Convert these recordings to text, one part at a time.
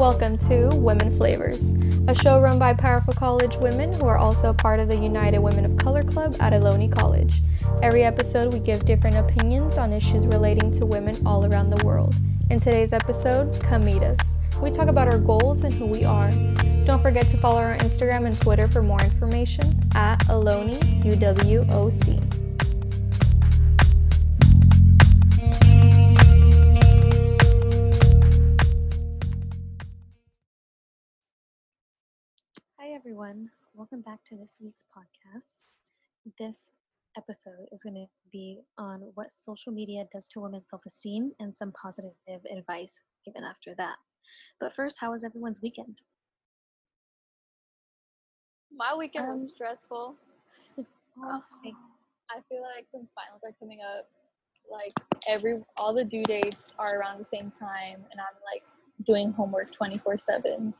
Welcome to Women Flavors, a show run by powerful college women who are also part of the United Women of Color Club at Ohlone College. Every episode, we give different opinions on issues relating to women all around the world. In today's episode, come meet us. We talk about our goals and who we are. Don't forget to follow our Instagram and Twitter for more information at Ohlone UWOC. Welcome back to this week's podcast. This episode is going to be on what social media does to women's self esteem and some positive advice given after that. But first, how was everyone's weekend? My weekend Um, was stressful. Oh, okay. I feel like since finals are coming up, like every all the due dates are around the same time, and I'm like doing homework 24 seven.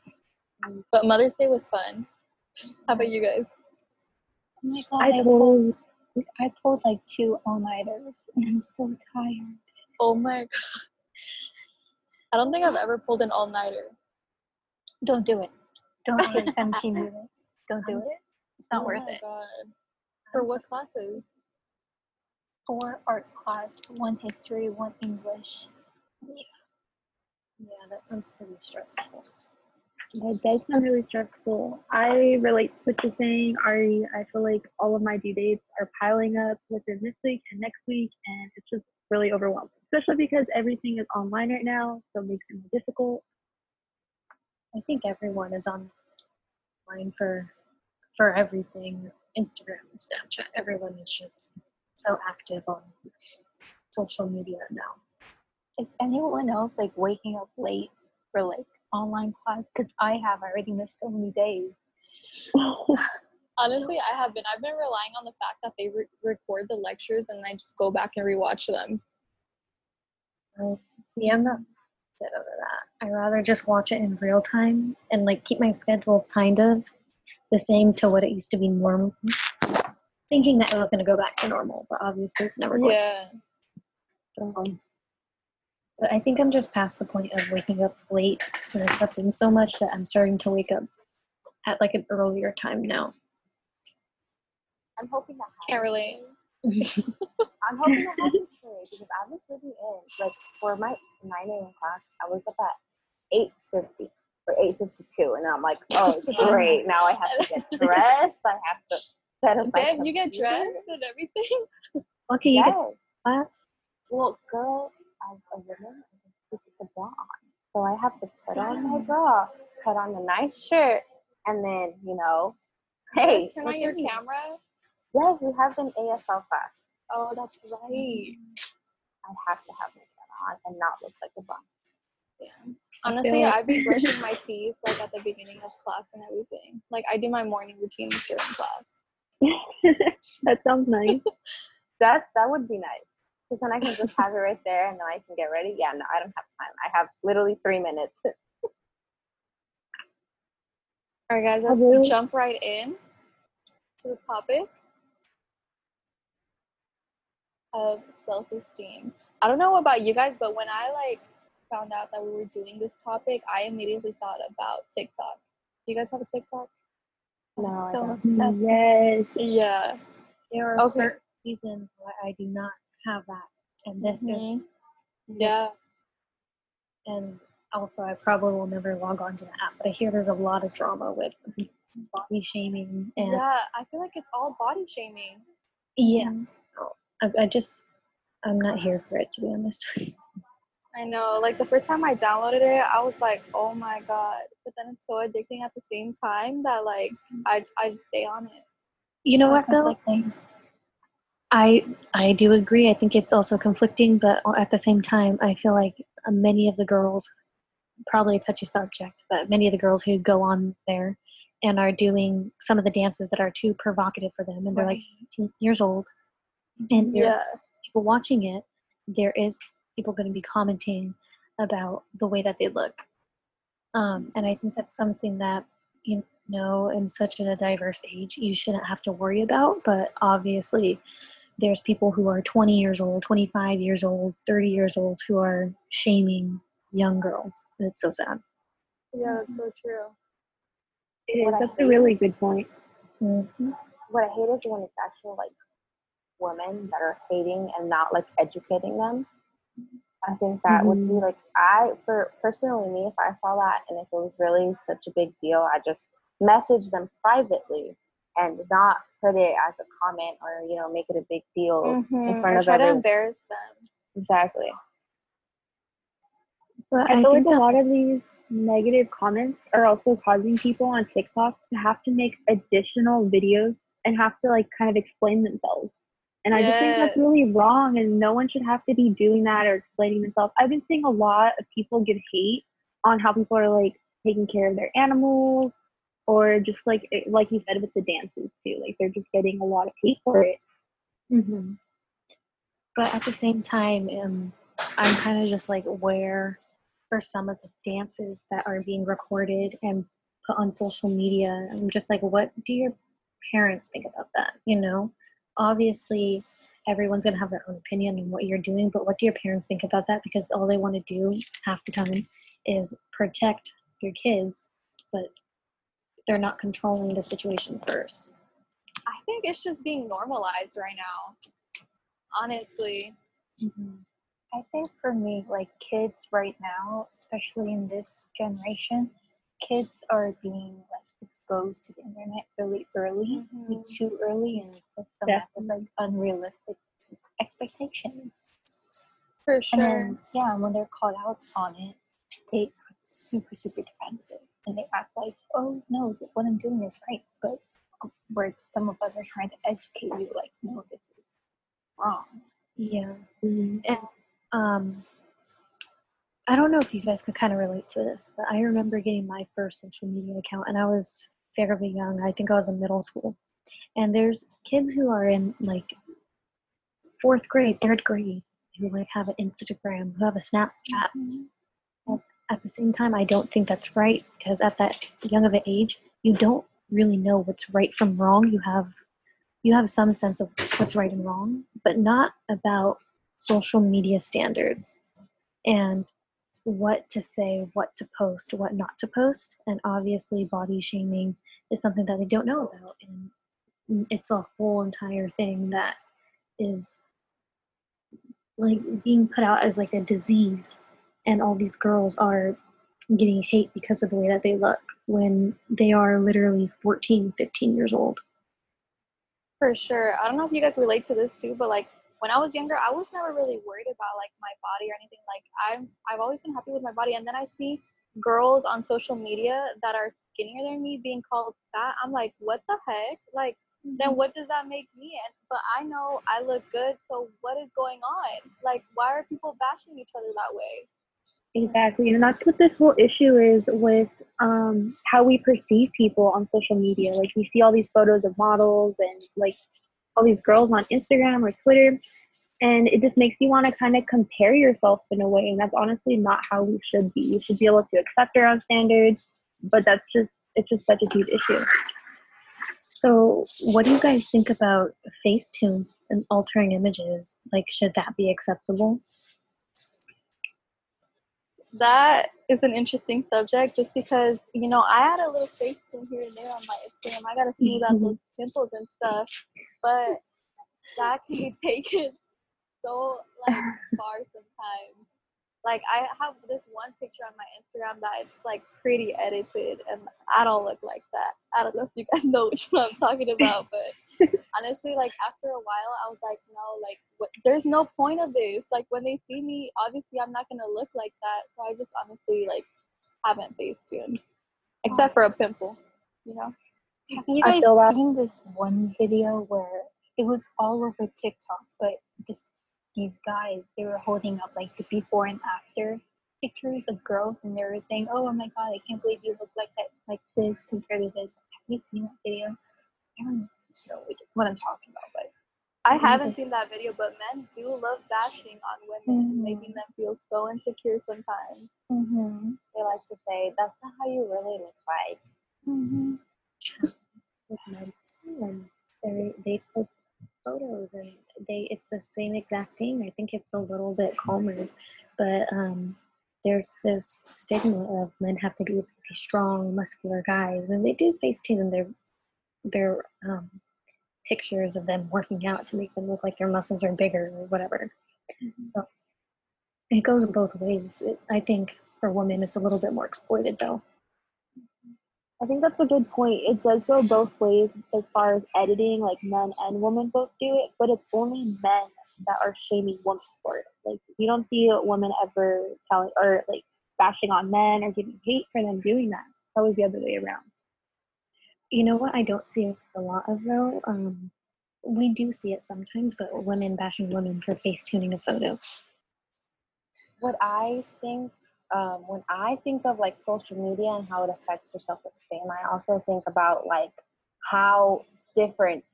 But Mother's Day was fun. How about you guys? Oh my god, I I, pulled, I pulled like two all nighters and I'm so tired. Oh my god. I don't think I've ever pulled an all nighter. Don't do it. Don't do it. 17 minutes. Don't do it. It's not oh worth my it. God. For what classes? Four art class, one history, one English. Yeah. Yeah, that sounds pretty stressful. That does sound really stressful. I relate to what you're saying, Ari. I feel like all of my due dates are piling up within this week and next week, and it's just really overwhelming, especially because everything is online right now, so it makes it more difficult. I think everyone is online for for everything. Instagram, Snapchat. Everyone is just so active on social media now. Is anyone else like waking up late for like online class? Because I have already missed so many days. Honestly, I have been. I've been relying on the fact that they re- record the lectures and I just go back and rewatch them. See, I'm not set over that. I rather just watch it in real time and like keep my schedule kind of the same to what it used to be normal. Thinking that it was going to go back to normal, but obviously it's never going. Yeah. Um, but I think I'm just past the point of waking up late and accepting so much that I'm starting to wake up at like an earlier time now. I'm hoping that Can't relate. I'm hoping that happens today because I was living in like for my 9 a.m. class, I was up at 8:50 or 8:52, and I'm like, oh great, now I have to get dressed. I have to set up my Damn, you get dressed and everything. Okay, you Yes. get class. Well, girl, as a woman, I have to put the bra on, so I have to put on my bra, put on a nice shirt, and then you know, hey, Turn on your me. camera. Yes, we have an ASL class. Oh, that's right. I have to have makeup on and not look like a bum. Honestly, I'd be brushing my teeth like at the beginning of class and everything. Like I do my morning routine during class. that sounds nice. That that would be nice. Because then I can just have it right there and then I can get ready. Yeah, no, I don't have time. I have literally three minutes. All right, guys, let's Hello. jump right in to the topic of self-esteem. I don't know about you guys, but when I like found out that we were doing this topic, I immediately thought about TikTok. Do you guys have a TikTok? No, I so obsessed. yes. Yeah. There are Okay. certain reasons why I do not have that, and this is Mhm. Yeah. and also I probably will never log on to the app. But I hear there's a lot of drama with body shaming and Yeah, I feel like it's all body shaming. yeah. I, I just I'm not here for it to be honest. I know. Like the first time I downloaded it, I was like, "Oh my god!" But then it's so addicting at the same time that like I I just stay on it. You know what though? Conflicting. I I do agree. I think it's also conflicting, but at the same time, I feel like uh, many of the girls, probably a touchy subject, but many of the girls who go on there and are doing some of the dances that are too provocative for them, and they're like 18 years old, and Yeah. people watching it, there is people going to be commenting about the way that they look, um, and I think that's something that you know in such a diverse age you shouldn't have to worry about. But obviously, there's people who are 20 years old, 25 years old, 30 years old who are shaming young girls. And it's so sad. Yeah, that's so true. It is. What I That's a really good point. Mhm. what I hate is when it's actually like women that are hating and not like educating them. I think that would be like I for personally me if I saw that and if it was really such a big deal, I just message them privately and not put it as a comment or you know make it a big deal Mhm. in front Or of try to everyone. embarrass them. Exactly. But I I, feel think like a lot of these negative comments are also causing people on TikTok to have to make additional videos and have to like kind of explain themselves. And I just think that's really wrong and no one should have to be doing that or explaining themselves. I've been seeing a lot of people give hate on how people are like taking care of their animals or just like like you said with the dances too. Like they're just getting a lot of hate for it. Mhm. But at the same time, um, I'm kind of just like aware for some of the dances that are being recorded and put on social media. I'm just like, what do your parents think about that? You know, obviously, everyone's gonna have their own opinion on what you're doing, but what do your parents think about that? Because all they want to do half the time is protect your kids, but they're not controlling the situation first. I think it's just being normalized right now. Honestly. I think for me, like kids right now, especially in this generation, kids are being like exposed to the internet really early, Mm-hmm. too early, and it puts them like unrealistic expectations. For sure. then yeah, when they're called out on it, they are super super defensive, and they act like, oh no, what I'm doing is right, but um, where some of us are trying to educate you, like, no, this is wrong. Yeah. And um, I don't know if you guys could kind of relate to this, but I remember getting my first social media account, and I was fairly young. I think I was in middle school. And there's kids who are in like fourth grade, third grade, who like have an Instagram, who have a Snapchat. And at the same time, I don't think that's right because at that young of an age, you don't really know what's right from wrong. You have you have some sense of what's right and wrong, but not about social media standards and what to say, what to post, what not to post. And obviously, body shaming is something that they don't know about. And it's a whole entire thing that is like being put out as like a disease. And all these girls are getting hate because of the way that they look when they are literally 14, 15 years old. For sure. I don't know if you guys relate to this too, but like when I was younger, I was never really worried about like my body or anything. Like I'm I've always been happy with my body and then I see girls on social media that are skinnier than me being called fat. I'm like, what the heck? Like then mm-hmm. what does that make me? And but I know I look good, so what is going on? Like why are people bashing each other that way? Exactly, and that's what this whole issue is with um, how we perceive people on social media. Like we see all these photos of models and like all these girls on Instagram or Twitter, and it just makes you want to kind of compare yourself in a way. And that's honestly not how we should be. We should be able to accept our own standards, but that's just it's just such a huge issue. So, what do you guys think about Facetune and altering images? Like, should that be acceptable? That is an interesting subject just because you know I had a little face thing here and there on my Instagram. I gotta smooth out those mm-hmm. pimples and stuff, but that can be taken so like far sometimes. Like I have this one picture on my Instagram that it's like pretty edited, and I don't look like that. I don't know if you guys know which one I'm talking about, but honestly, like after a while, I was like, no, like what, there's no point of this. Like when they see me, obviously I'm not gonna look like that. So I just honestly like haven't face tuned, except for a pimple, you know. Have you I guys feel that. seen this one video where it was all over TikTok, but this these guys they were holding up like the before and after pictures of girls, and they were saying, "Oh my god, I can't believe you look like that, like this compared to this." Have you seen that video? I don't know what I'm talking about, but I haven't seen that video, but men do love bashing on women, Mhm. making them feel so insecure sometimes. mm-hmm. They like to say that's not how you really look like. Mm-hmm. They they post photos, and they it's the same exact thing. I think it's a little bit calmer, but um, there's this stigma of men have to be these strong, muscular guys, and they do face tune their their um, pictures of them working out to make them look like their muscles are bigger or whatever. So it goes both ways. It, I think for women, it's a little bit more exploited though. I think that's a good point. It does go both ways as far as editing, like men and women both do it, but it's only men that are shaming women for it. Like you don't see women ever telling or like bashing on men or giving hate for them doing that. It's always the other way around. You know what I don't see it a lot of though? Um, we do see it sometimes, but women bashing women for face tuning a photo. what I think um, when I think of like social media and how it affects your self esteem, I also think about like how different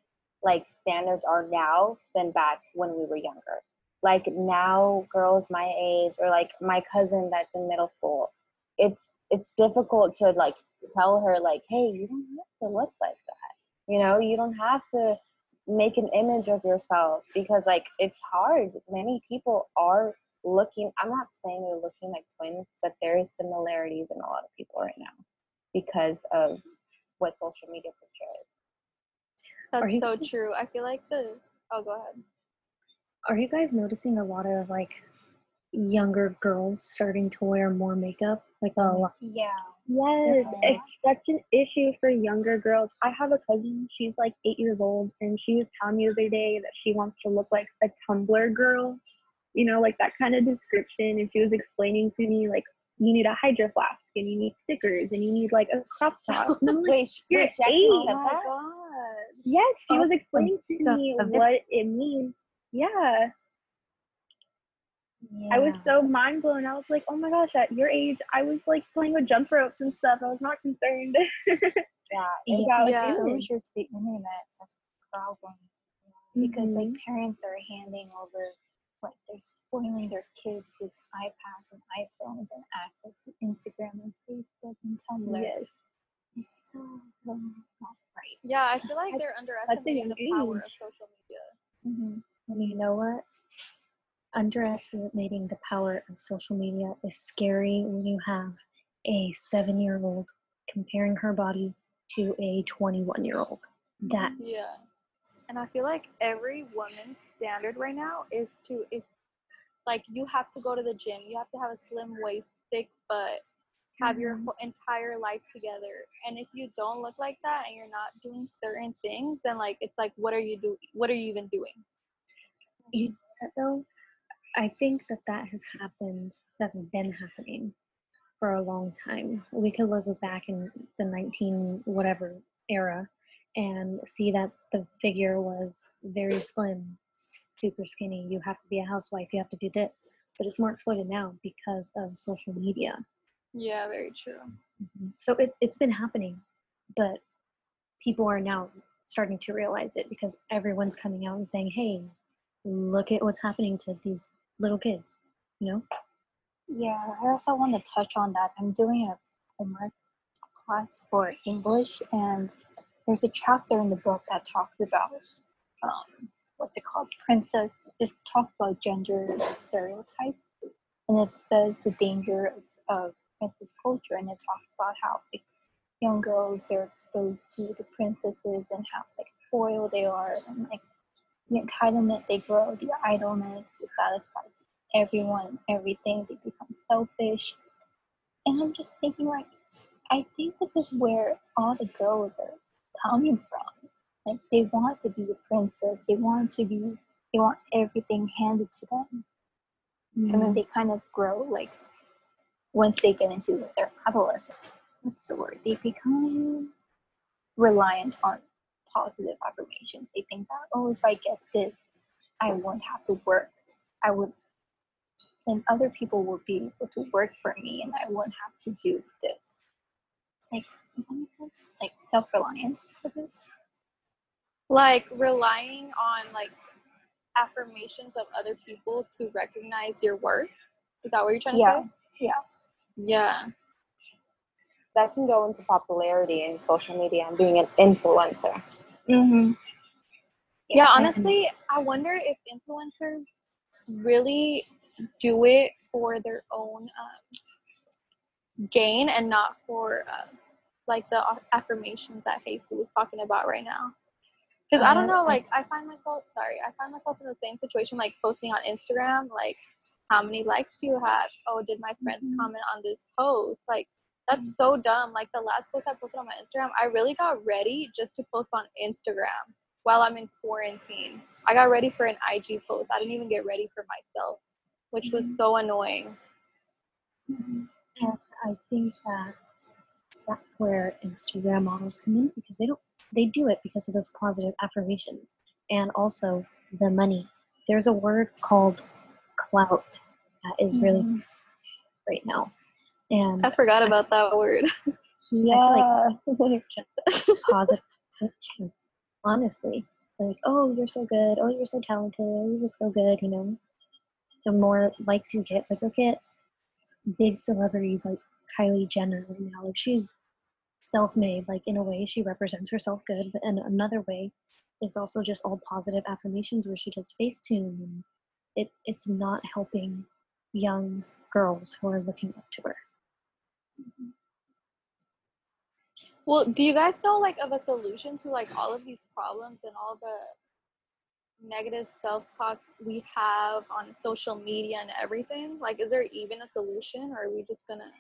like standards are now than back when we were younger. Like now, girls my age or like my cousin that's in middle school, it's it's difficult to like tell her like, hey, you don't have to look like that. You know, you don't have to make an image of yourself because like it's hard. Many people are looking i'm not saying they're looking like twins but there is similarities in a lot of people right now because of what social media portrays That's you- so true. I feel like the. Oh, go ahead. Are you guys noticing a lot of like younger girls starting to wear more makeup? Like a mm, lot. Yeah. Yes, Yeah. it's such an issue for younger girls. I have a cousin, she's like eight years old, and she was telling me the other day that she wants to look like a Tumblr girl, you know, like that kind of description. And she was explaining to me, like, you need a Hydro Flask, and you need stickers, and you need like a crop top. And I'm like, wait, you're wait eight. Oh that? god. yes, she Oh, was explaining to me what it means. Yeah, I was so mind blown. I was like, oh my gosh, at your age, I was like playing with jump ropes and stuff. I was not concerned. Yeah. Yeah. It's Yeah. exposure to the internet that's the problem. Because like mm-hmm. parents are handing over like they're spoiling their kids with iPads and iPhones and access to Instagram and Facebook and Tumblr. yes. It's so, so not right. Yeah, I feel like I- they're underestimating the young power of social media. Mm-hmm. And you know what? Underestimating the power of social media is scary when you have a seven year old comparing her body to a 21 year old. That's Yeah. And I feel like every woman's standard right now is to if like you have to go to the gym, you have to have a slim waist, thick butt, have your mm-hmm. whole entire life together. And if you don't look like that and you're not doing certain things, then like it's like what are you doing? What are you even doing? you know though i think that that has happened that's been happening for a long time we could look back in the 19 whatever era and see that the figure was very slim super skinny. You have to be a housewife you have to do this. But it's more exploited now because of social media. Yeah, very true. Mm-hmm. so it, it's been happening but people are now starting to realize it because everyone's coming out and saying hey look at what's happening to these little kids you know? Yeah, I also want to touch on that. I'm doing a homework class for English, and there's a chapter in the book that talks about um, what's it called, princess. It talks about gender stereotypes, and it says the dangers of princess culture, and it talks about how like, young girls they're exposed to the princesses and how like spoiled they are, and like the entitlement they grow, the idleness, the satisfaction everyone, everything. They become selfish. And I'm just thinking, like, I think this is where all the girls are coming from. Like, they want to be a princess. They want to be, they want everything handed to them. And then mm-hmm. they kind of grow, like, once they get into their adolescence, what's the word? They become reliant on positive affirmations. They think that, oh, if I get this, I won't have to work. I would then other people will be able to work for me and I won't have to do this. Like, does that make sense? Like self reliance. Like relying on like affirmations of other people to recognize your worth. Is that what you're trying to Yeah. say? Yeah. Yeah. that can go into popularity in social media and being an influencer Mm-hmm. Yeah, And- honestly, I wonder if influencers really do it for their own um, gain and not for uh, like the affirmations that Jesus was talking about right now. Because I don't Uh, know, like I find myself sorry, I find myself in the same situation, like posting on Instagram, like how many likes do you have? Oh, did my friends Mhm. comment on this post? Like that's so dumb. Like the last post I posted on my Instagram, I really got ready just to post on Instagram while I'm in quarantine. I got ready for an IG post. I didn't even get ready for myself, which was so annoying. And I think that that's where Instagram models come in because they don't they do it because of those positive affirmations and also the money. There's a word called clout that is really Mhm. right now. And I forgot about that word. Yeah. just positive honestly. Like, oh, you're so good. Oh, you're so talented. Oh, you look so good, you know. The more likes you get, like look at big celebrities like Kylie Jenner right now. Like she's self-made. Like in a way, she represents herself good, but in another way, it's also just all positive affirmations where she does Facetune, and it it's not helping young girls who are looking up to her. Well, do you guys know like of a solution to like all of these problems and all the negative self-talk we have on social media and everything? Like is there even a solution or are we just gonna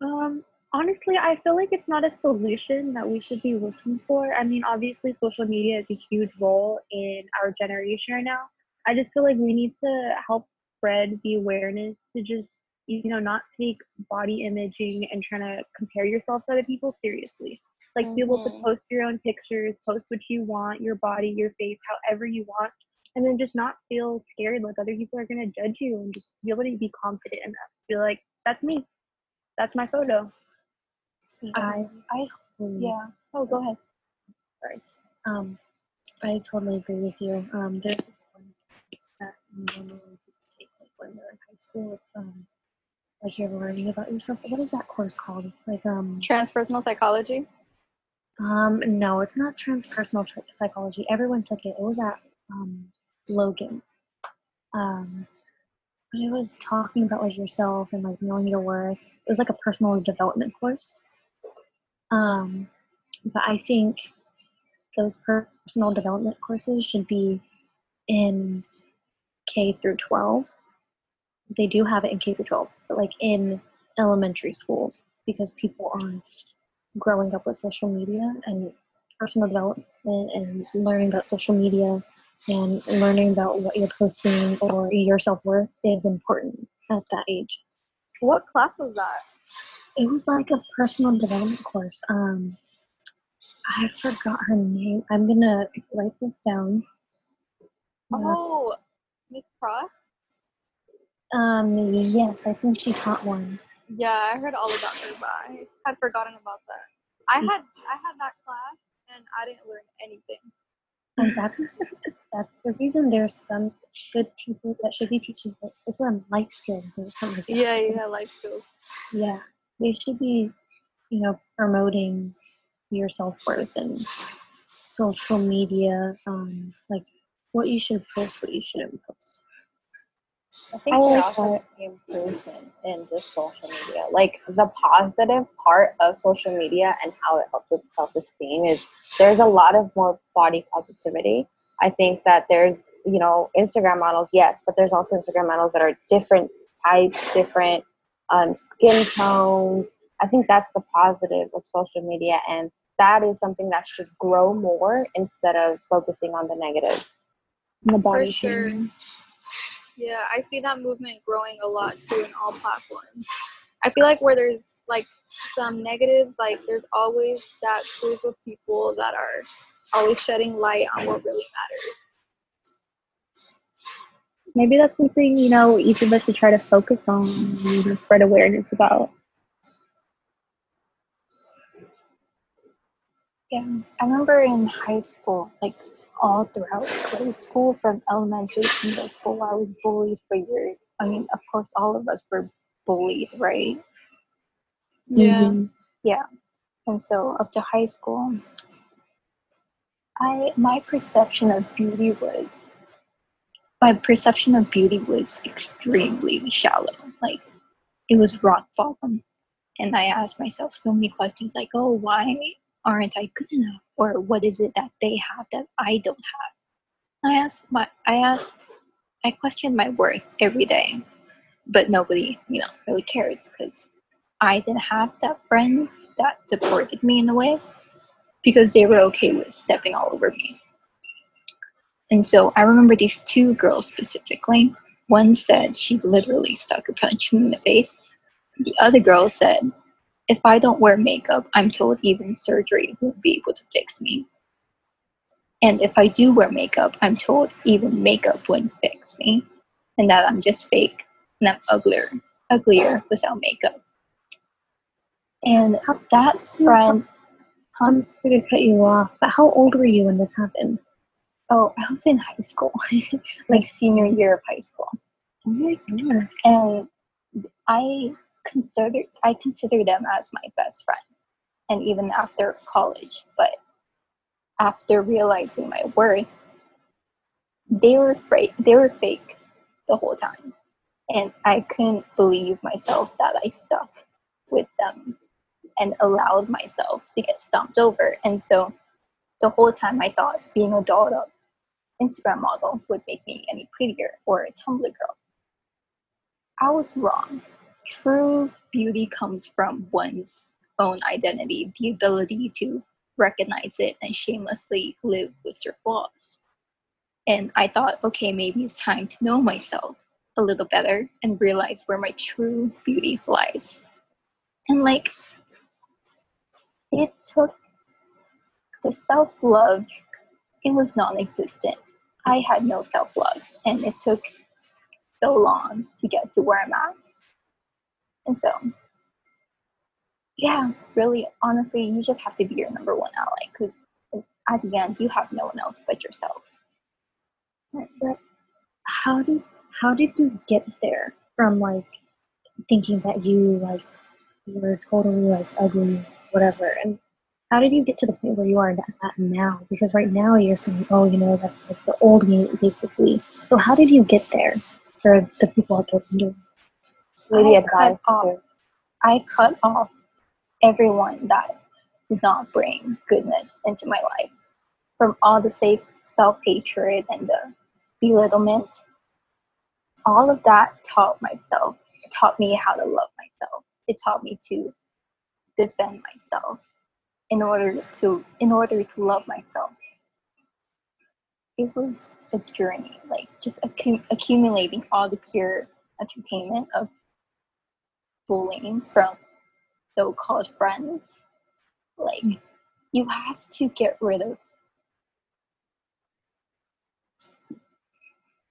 Um, honestly, I feel like it's not a solution that we should be looking for. I mean, obviously, social media is a huge role in our generation right now. I just feel like we need to help spread the awareness to just, you know, not take body imaging and trying to compare yourself to other people seriously. Like, be able to Mhm. post your own pictures, post what you want, your body, your face, however you want, and then just not feel scared like other people are going to judge you and just be able to be confident enough. Be like, that's me that's my photo. I I yeah. Oh, go ahead. Sorry. Um, I totally agree with you. Um, there's this one that normally people take like when they're in high school. It's um, like you're learning about yourself. What is that course called? It's like um, transpersonal psychology? um, no, it's not transpersonal tr- psychology. Everyone took it. It was at um, Logan. Um, but it was talking about like yourself and like knowing your worth. It was like a personal development course. Um, but I think those personal development courses should be in K through 12. They do have it in K through 12, but like in elementary schools because people are growing up with social media and personal development and learning about social media and learning about what you're posting or your self worth is important at that age. What class was that? It was like a personal development course. Um, I forgot her name. I'm gonna write this down. Oh, Miss Cross? Um, yes, I think she taught one. Yeah, I heard all about her, but I had forgotten about that. I had I had that class and I didn't learn anything. And that's that's the reason there's some good teachers that should be teaching. It's on life skills or something like that. Yeah, yeah, life skills. yeah. They should be, you know, promoting your self worth and social media, um, like what you should post, what you shouldn't post. I think I like also improvement in just social media. Like the positive part of social media and how it helps with self esteem is there's a lot of more body positivity. I think that there's, you know, Instagram models, yes, but there's also Instagram models that are different types, different um, skin tones. I think that's the positive of social media, and that is something that should grow more instead of focusing on the negative. The For sure. shaming. Yeah, I see that movement growing a lot too in all platforms. I feel like where there's like some negative, like there's always that group of people that are always shedding light on what really matters. Maybe that's something, you know, each of us should try to focus on and spread awareness about. Yeah, I remember in high school, like all throughout grade school, from elementary to middle school, I was bullied for years. I mean, of course, all of us were bullied, right? Yeah. Mhm. And so up to high school, I my perception of beauty was my perception of beauty was extremely shallow. Like it was rock bottom. And I asked myself so many questions like, oh, why aren't I good enough? Or what is it that they have that I don't have? I asked my I asked I questioned my worth every day. But nobody, you know, really cared because I didn't have that friends that supported me in a way because they were okay with stepping all over me. And so I remember these two girls specifically. One said she literally sucker punched me in the face. The other girl said, if I don't wear makeup, I'm told even surgery won't be able to fix me. And if I do wear makeup, I'm told even makeup wouldn't fix me. And that I'm just fake and I'm uglier, uglier without makeup. And that friend, I'm sorry to cut you off, but how old were you when this happened? Oh, I was in high school, like senior year of high school. Oh my god. and I consider I consider them as my best friend, and even after college. But after realizing my worth, they were fake. They were fake the whole time, and I couldn't believe myself that I stuck with them and allowed myself to get stomped over. And so, the whole time I thought being a dolled up Instagram model would make me any prettier or a Tumblr girl. I was wrong. True beauty comes from one's own identity, the ability to recognize it and shamelessly live with your flaws. And I thought, okay, maybe it's time to know myself a little better and realize where my true beauty lies. And like, it took the self love, it was non existent. I had no self love, and it took so long to get to where I'm at. And so, yeah, really, honestly, you just have to be your number one ally because at the end, you have no one else but yourself. But how did how did you get there from like thinking that you like were totally like ugly, whatever, and how did you get to the point where you are at now? Because right now you're saying, oh, you know, that's like the old me, basically. So how did you get there for the people out there wondering? Maybe I advice. cut off. I cut off everyone that did not bring goodness into my life. From all the safe self hatred and the belittlement, all of that taught myself, it taught me how to love myself. It taught me to defend myself in order to in order to love myself. It was a journey, like just accu- accumulating all the pure entertainment of bullying from so-called friends. Like mm. you have to get rid of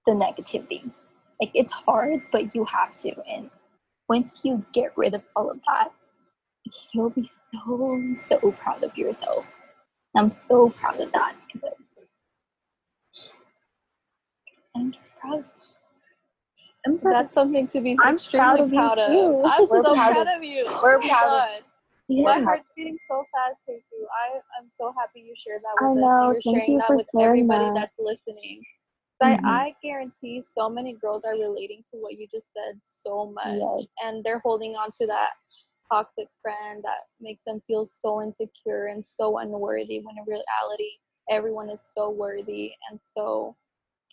the negativity. Like it's hard, but you have to. And once you get rid of all of that, you'll be so so proud of yourself. I'm so proud of that because I'm just proud. I'm proud That's something to be I'm extremely proud of proud of. I'm We're so proud proud of- of you. Oh we're my proud of- yeah. My heart's beating so fast, Teju. I I'm so happy you shared that with us. know. And you're Thank sharing you that for with everybody that. that's listening. I, Mhm. I guarantee so many girls are relating to what you just said so much, Yes. and they're holding on to that toxic friend that makes them feel so insecure and so unworthy. When in reality, everyone is so worthy and so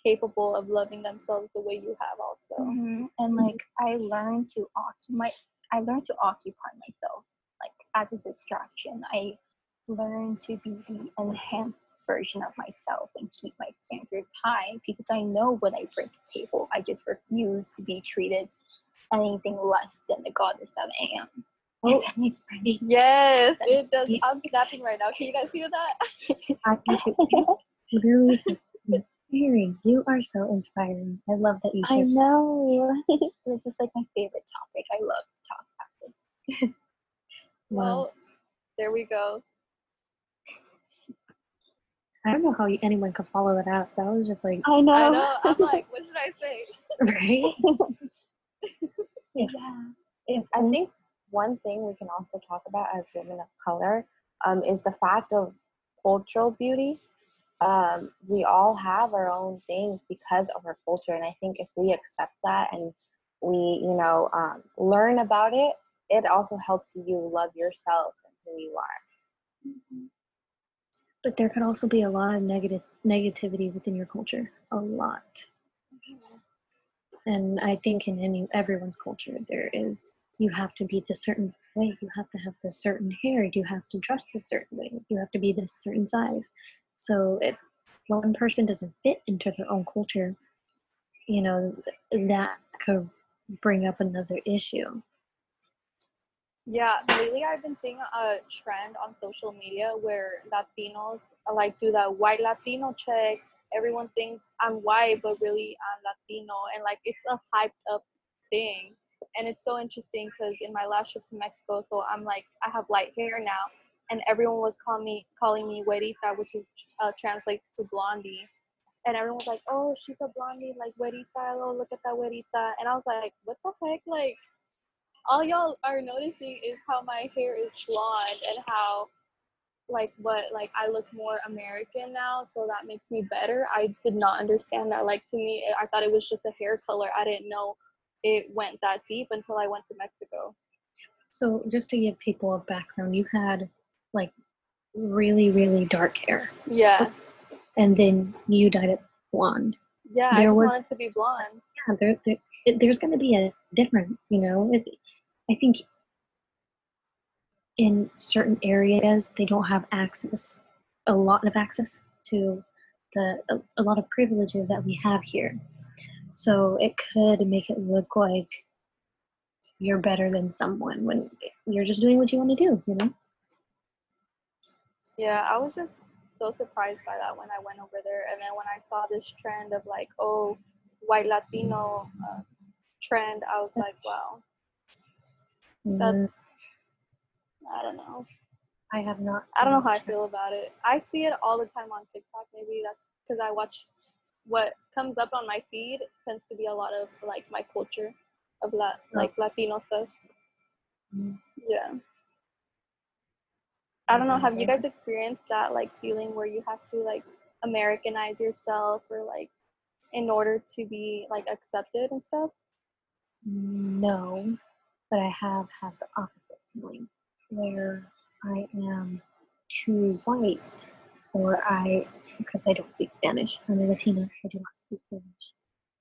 capable of loving themselves the way you have. Also, Mhm. And like I learned to occupy, I learned to occupy myself like as a distraction. I learned to be the enhanced version of myself and keep my standards high because I know what I bring to the table. I just refuse to be treated anything less than the goddess that I am. Oh. If that makes sense. yes, it does. Yeah. I'm snapping right now. Can you guys hear that? I can too. You Literally inspiring. You are so inspiring. I love that you I shared. know. This is like my favorite topic. I love to talk about this. Wow. Well, there we go. I don't know how anyone could follow that up. That was just like, I know. I know. I'm like, what should I say? right? Yeah. If I think one thing we can also talk about as women of color um, is the fact of cultural beauty. um, we all have our own things because of our culture. And I think if we accept that and we, you know, um, learn about it, it also helps you love yourself and who you are. But there could also be a lot of negative negativity within your culture. A lot. And I think in any everyone's culture there is you have to be this certain way, you have to have this certain hair, you have to dress this certain way, you have to be this certain size. So if one person doesn't fit into their own culture, you know, that could bring up another issue. Yeah, lately I've been seeing a trend on social media where Latinos like do that white Latino check. Everyone thinks I'm white, but really I'm Latino, and like it's a hyped up thing. And it's so interesting because in my last trip to Mexico, so I'm like I have light hair now, and everyone was calling me calling me güerita, which is uh, translates to blondie. And everyone was like, "Oh, she's a blondie, like güerita. Oh, look at that güerita." And I was like, "What the heck? Like, all y'all are noticing is how my hair is blonde and how like what like I look more American now, so that makes me better. I did not understand that. Like to me, I thought it was just a hair color. I didn't know it went that deep until I went to Mexico. So just to give people a background, you had like really really dark hair, Yeah, and then you dyed it blonde. yeah. I There just were- wanted to be blonde. Yeah, there, there it, there's going to be a difference, you know. It, I think in certain areas they don't have access, a lot of access to the a, a lot of privileges that we have here. So it could make it look like you're better than someone when you're just doing what you want to do, you know. Yeah, I was just so surprised by that when I went over there, and then when I saw this trend of like, oh, white Latino uh, trend, I was like, wow, Mm, that's I don't know. I have not. I don't know how I feel about it. I see it all the time on TikTok. Maybe that's because I watch what comes up on my feed tends to be a lot of like my culture of la- like Latino stuff. Mm. Yeah. I don't know. Have you guys experienced that like feeling where you have to like Americanize yourself or like in order to be like accepted and stuff? No, but I have had the opposite feeling where I am too white or I, because I don't speak Spanish, I'm a Latina, I do not speak Spanish.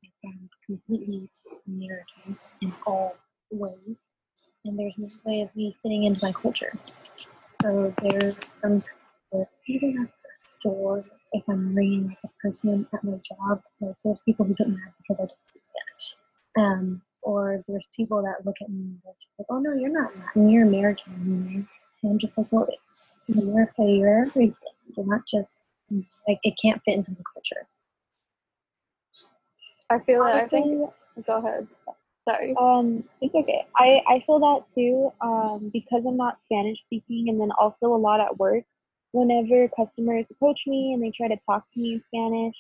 I am completely American in all ways, and there's no way of me fitting into my culture. So there's some, even at the store, if I'm ringing a person at my job, like there's people who get mad because I don't speak Spanish. Um, or there's people that look at me and like, oh no, you're not Latin, you're American. And I'm just like, well, in America, you're everything. You're not just, like, it can't fit into the culture. I feel it. I think. Honestly, Go ahead. Sorry. Um, it's okay. I, I feel that too, um, because I'm not Spanish speaking and then also a lot at work. Whenever customers approach me and they try to talk to me in Spanish,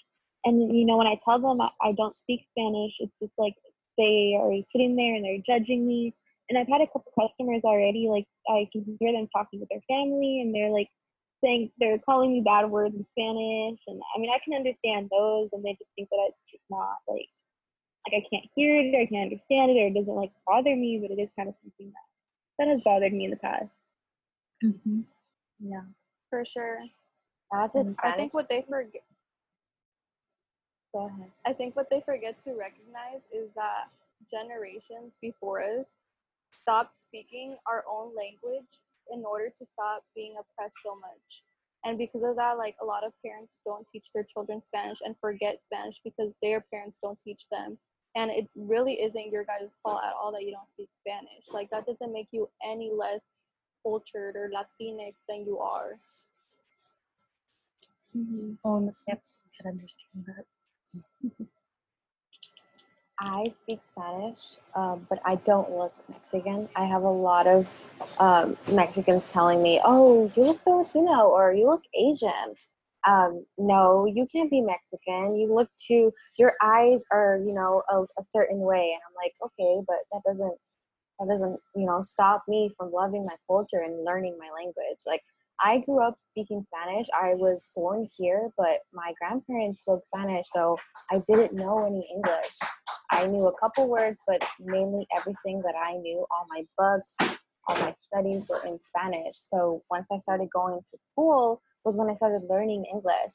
and you know, when I tell them I, I don't speak Spanish, it's just like they are sitting there and they're judging me. And I've had a couple customers already, like I can hear them talking with their family and they're like saying they're calling me bad words in Spanish. And I mean, I can understand those and they just think that it's just not like like I can't hear it or I can't understand it or it doesn't like bother me, but it is kind of something that that has bothered me in the past. Mm-hmm. Yeah. For sure. That's in I think what they forget. Go ahead. I think what they forget to recognize is that generations before us stopped speaking our own language in order to stop being oppressed so much. And because of that, like a lot of parents don't teach their children Spanish and forget Spanish because their parents don't teach them. And it really isn't your guys' fault at all that you don't speak Spanish. Like that doesn't make you any less cultured or Latinx than you are. Mm-hmm. Oh, yep. I can understand that. I speak Spanish, um, but I don't look Mexican. I have a lot of um, Mexicans telling me, "Oh, you look Filipino or you look Asian." Um, no, you can't be Mexican. You look too. Your eyes are, you know, a, a certain way, and I'm like, okay, but that doesn't that doesn't, you know, stop me from loving my culture and learning my language. Like I grew up speaking Spanish. I was born here, but my grandparents spoke Spanish, so I didn't know any English. I knew a couple words, but mainly everything that I knew, all my books, all my studies were in Spanish. So once I started going to school was when I started learning English.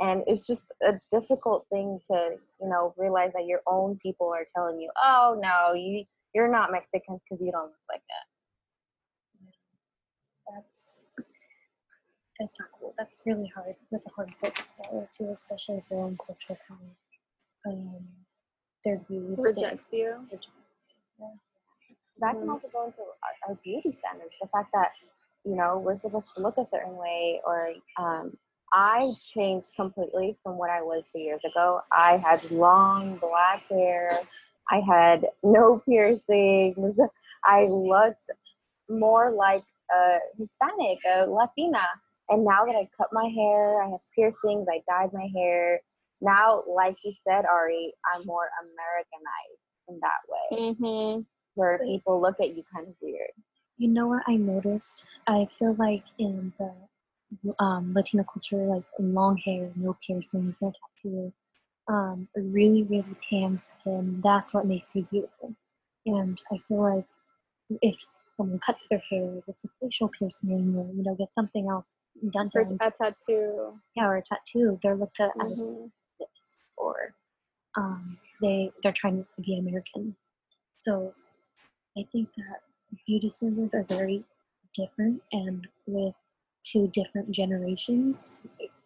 And it's just a difficult thing to, you know, realize that your own people are telling you, "Oh no, you you're not Mexican because you don't look like that." That's that's not cool. That's really hard. That's a hard pill to swallow too, especially if your own culture kind um, their views Rejects you. rejected. that can Mhm. also go into our, our beauty standards. The fact that you know we're supposed to look a certain way, or um, I changed completely from what I was two years ago. I had long black hair. I had no piercings. I looked more like a Hispanic, a Latina. And now that I cut my hair, I have piercings, I dyed my hair. Now, like you said, Ari, I'm more Americanized in that way Mm-hmm. where people look at you kind of weird. You know what I noticed? I feel like in the um, Latino culture, like long hair, no piercings, no tattoos, um, really, really tan skin, that's what makes you beautiful. And I feel like if someone cuts their hair, gets a facial piercing, or you know, gets something else done to them, a tattoo. yeah, or a tattoo, they're looked at as Mhm. this, or um, they they're trying to be American. So I think that beauty standards are very different, and with two different generations,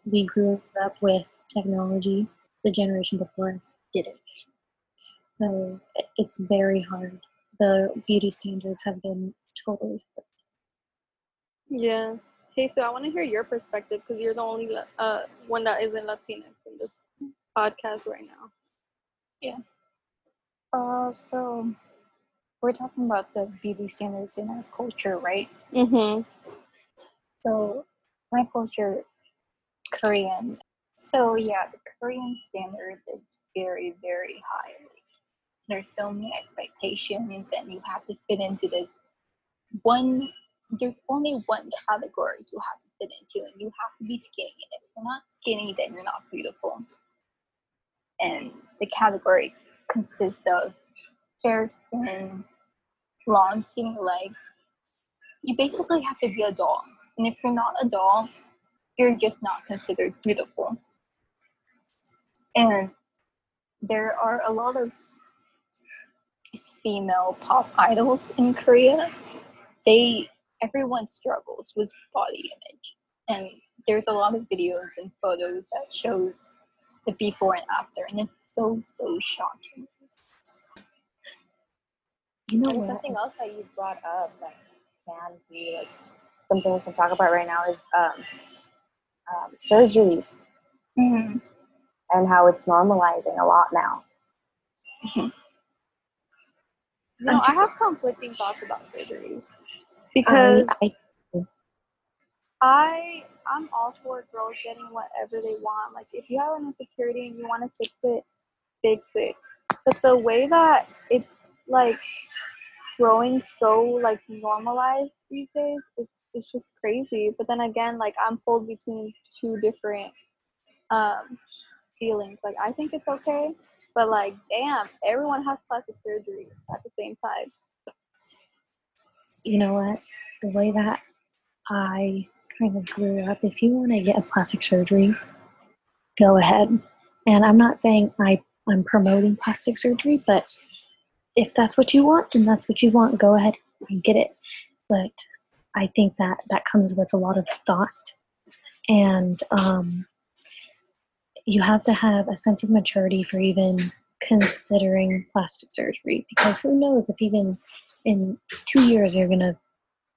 we grew up with technology. The generation before us didn't. So it's very hard. The beauty standards have been totally flipped. Yeah. Hey, so I want to hear your perspective because you're the only uh one that isn't Latinx in this podcast right now. Yeah. Uh, so we're talking about the beauty standards in our culture, right? Mm-hmm. So my culture, Korean. So yeah, the Korean standard is very, very high. There's so many expectations, and you have to fit into this one. There's only one category you have to fit into, and you have to be skinny. And if you're not skinny, then you're not beautiful. And the category consists of fair skin, long skinny legs. You basically have to be a doll. And if you're not a doll, you're just not considered beautiful. And there are a lot of female pop idols in Korea. They everyone struggles with body image. And there's a lot of videos and photos that shows the before and after and it's so so shocking. You know And something else that you brought up that can be like something we can talk about right now is um, um, surgery Mm. and how it's normalizing a lot now. No, I have conflicting thoughts about surgeries because I I I'm all for girls getting whatever they want. Like if you have an insecurity and you want to fix it, fix it. But the way that it's like growing so like normalized these days, it's it's just crazy. But then again, like I'm pulled between two different um feelings. Like I think it's okay, but like damn, everyone has plastic surgery at the same time. you know what? The way that I kind of grew up, if you want to get a plastic surgery, go ahead. And I'm not saying I, I'm promoting plastic surgery, but if that's what you want, then that's what you want. Go ahead and get it. But I think that that comes with a lot of thought. And um, you have to have a sense of maturity for even considering plastic surgery because who knows if even in two years you're gonna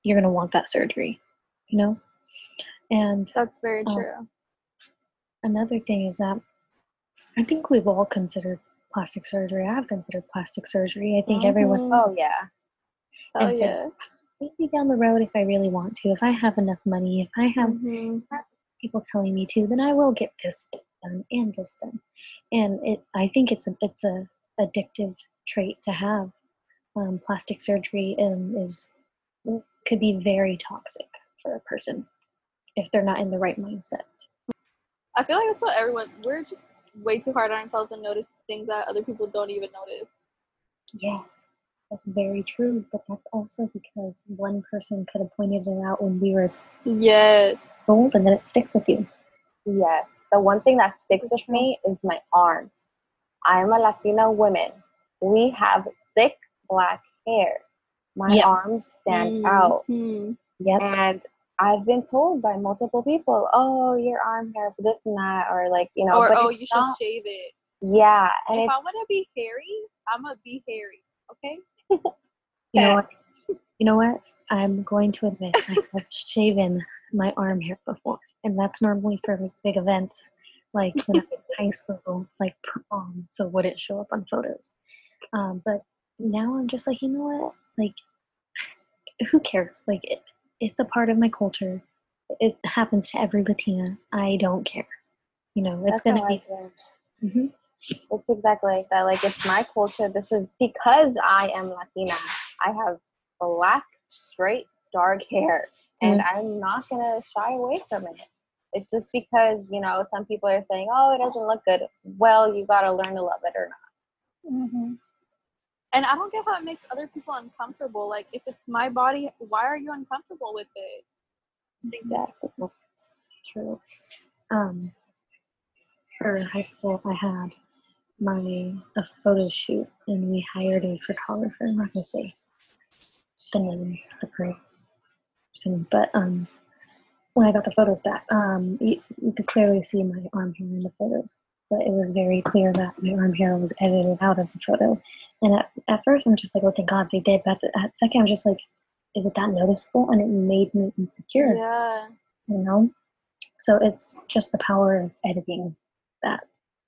you're gonna want that surgery you know and That's very Oh. true. another thing is that i think we've all considered plastic surgery i've considered plastic surgery i think everyone Mhm. Oh yeah, Hell and so- yeah. maybe down the road if i really want to if i have enough money if i have Mhm. people telling me to then i will get this done and this done and it i think it's a it's a addictive trait to have um, plastic surgery um, is could be very toxic for a person if they're not in the right mindset. I feel like that's what everyone we're just way too hard on ourselves and notice things that other people don't even notice. Yeah, that's very true. But that's also because one person could have pointed it out when we were Yes. old, and then it sticks with you. Yes. The one thing that sticks with me is my arms. I'm a Latina woman. We have thick black hair. My Yeah. arms stand out. Mhm. Yep. And I've been told by multiple people, oh, your arm hair for this and that, or like, you know, Or oh, you should shave it. Yeah. And if I want to be hairy, I'm gonna be hairy. Okay. You know what? You know what? I'm going to admit I have shaven my arm hair before, and that's normally for like big events, like when I was in high school, like prom, so wouldn't show up on photos. Um, but now I'm just like, you know what? Like, who cares? Like, it, it's a part of my culture. It happens to every Latina. I don't care. You know, it's gonna be. feel. hmm It's exactly like that. Like it's my culture. This is because I am Latina. I have black, straight, dark hair, and I'm not gonna shy away from it. It's just because you know some people are saying, "Oh, it doesn't look good." Well, you gotta learn to love it or not. Mm-hmm. And I don't get how it makes other people uncomfortable. Like if it's my body, why are you uncomfortable with it? Exactly. True. Um, for high school, I had my a photo shoot, and we hired a photographer. I'm not gonna say the name the person, but um, when I got the photos back, um, you, you could clearly see my arm hair in the photos, but it was very clear that my arm hair was edited out of the photo. And at, at first, I'm just like, oh, thank God they did. But at second, I'm just like, is it that noticeable? And it made me insecure Yeah. you know so it's just the power of editing that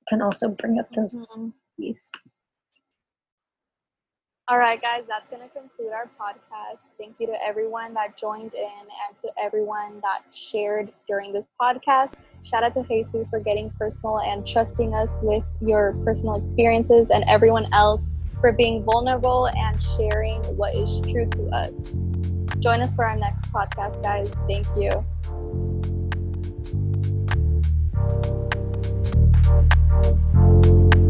can also bring up those Mhm. keys All right, guys, that's going to conclude our podcast. Thank you to everyone that joined in and to everyone that shared during this podcast. Shout out to Jesus for getting personal and trusting us with your personal experiences, and everyone else for being vulnerable and sharing what is true to us. Join us for our next podcast, guys. Thank you. Thank you.